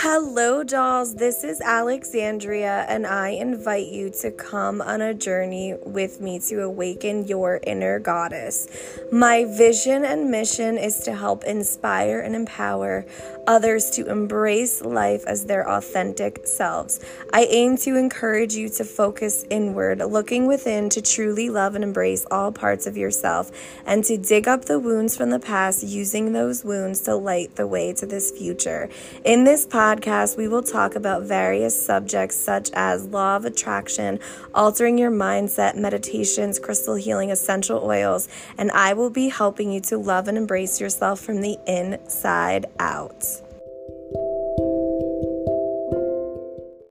Hello, dolls. This is Alexandria, and I invite you to come on a journey with me to awaken your inner goddess. My vision and mission is to help inspire and empower others to embrace life as their authentic selves. I aim to encourage you to focus inward, looking within to truly love and embrace all parts of yourself, and to dig up the wounds from the past, using those wounds to light the way to this future. In this podcast, we will talk about various subjects such as law of attraction, altering your mindset, meditations, crystal healing, essential oils, and I will be helping you to love and embrace yourself from the inside out.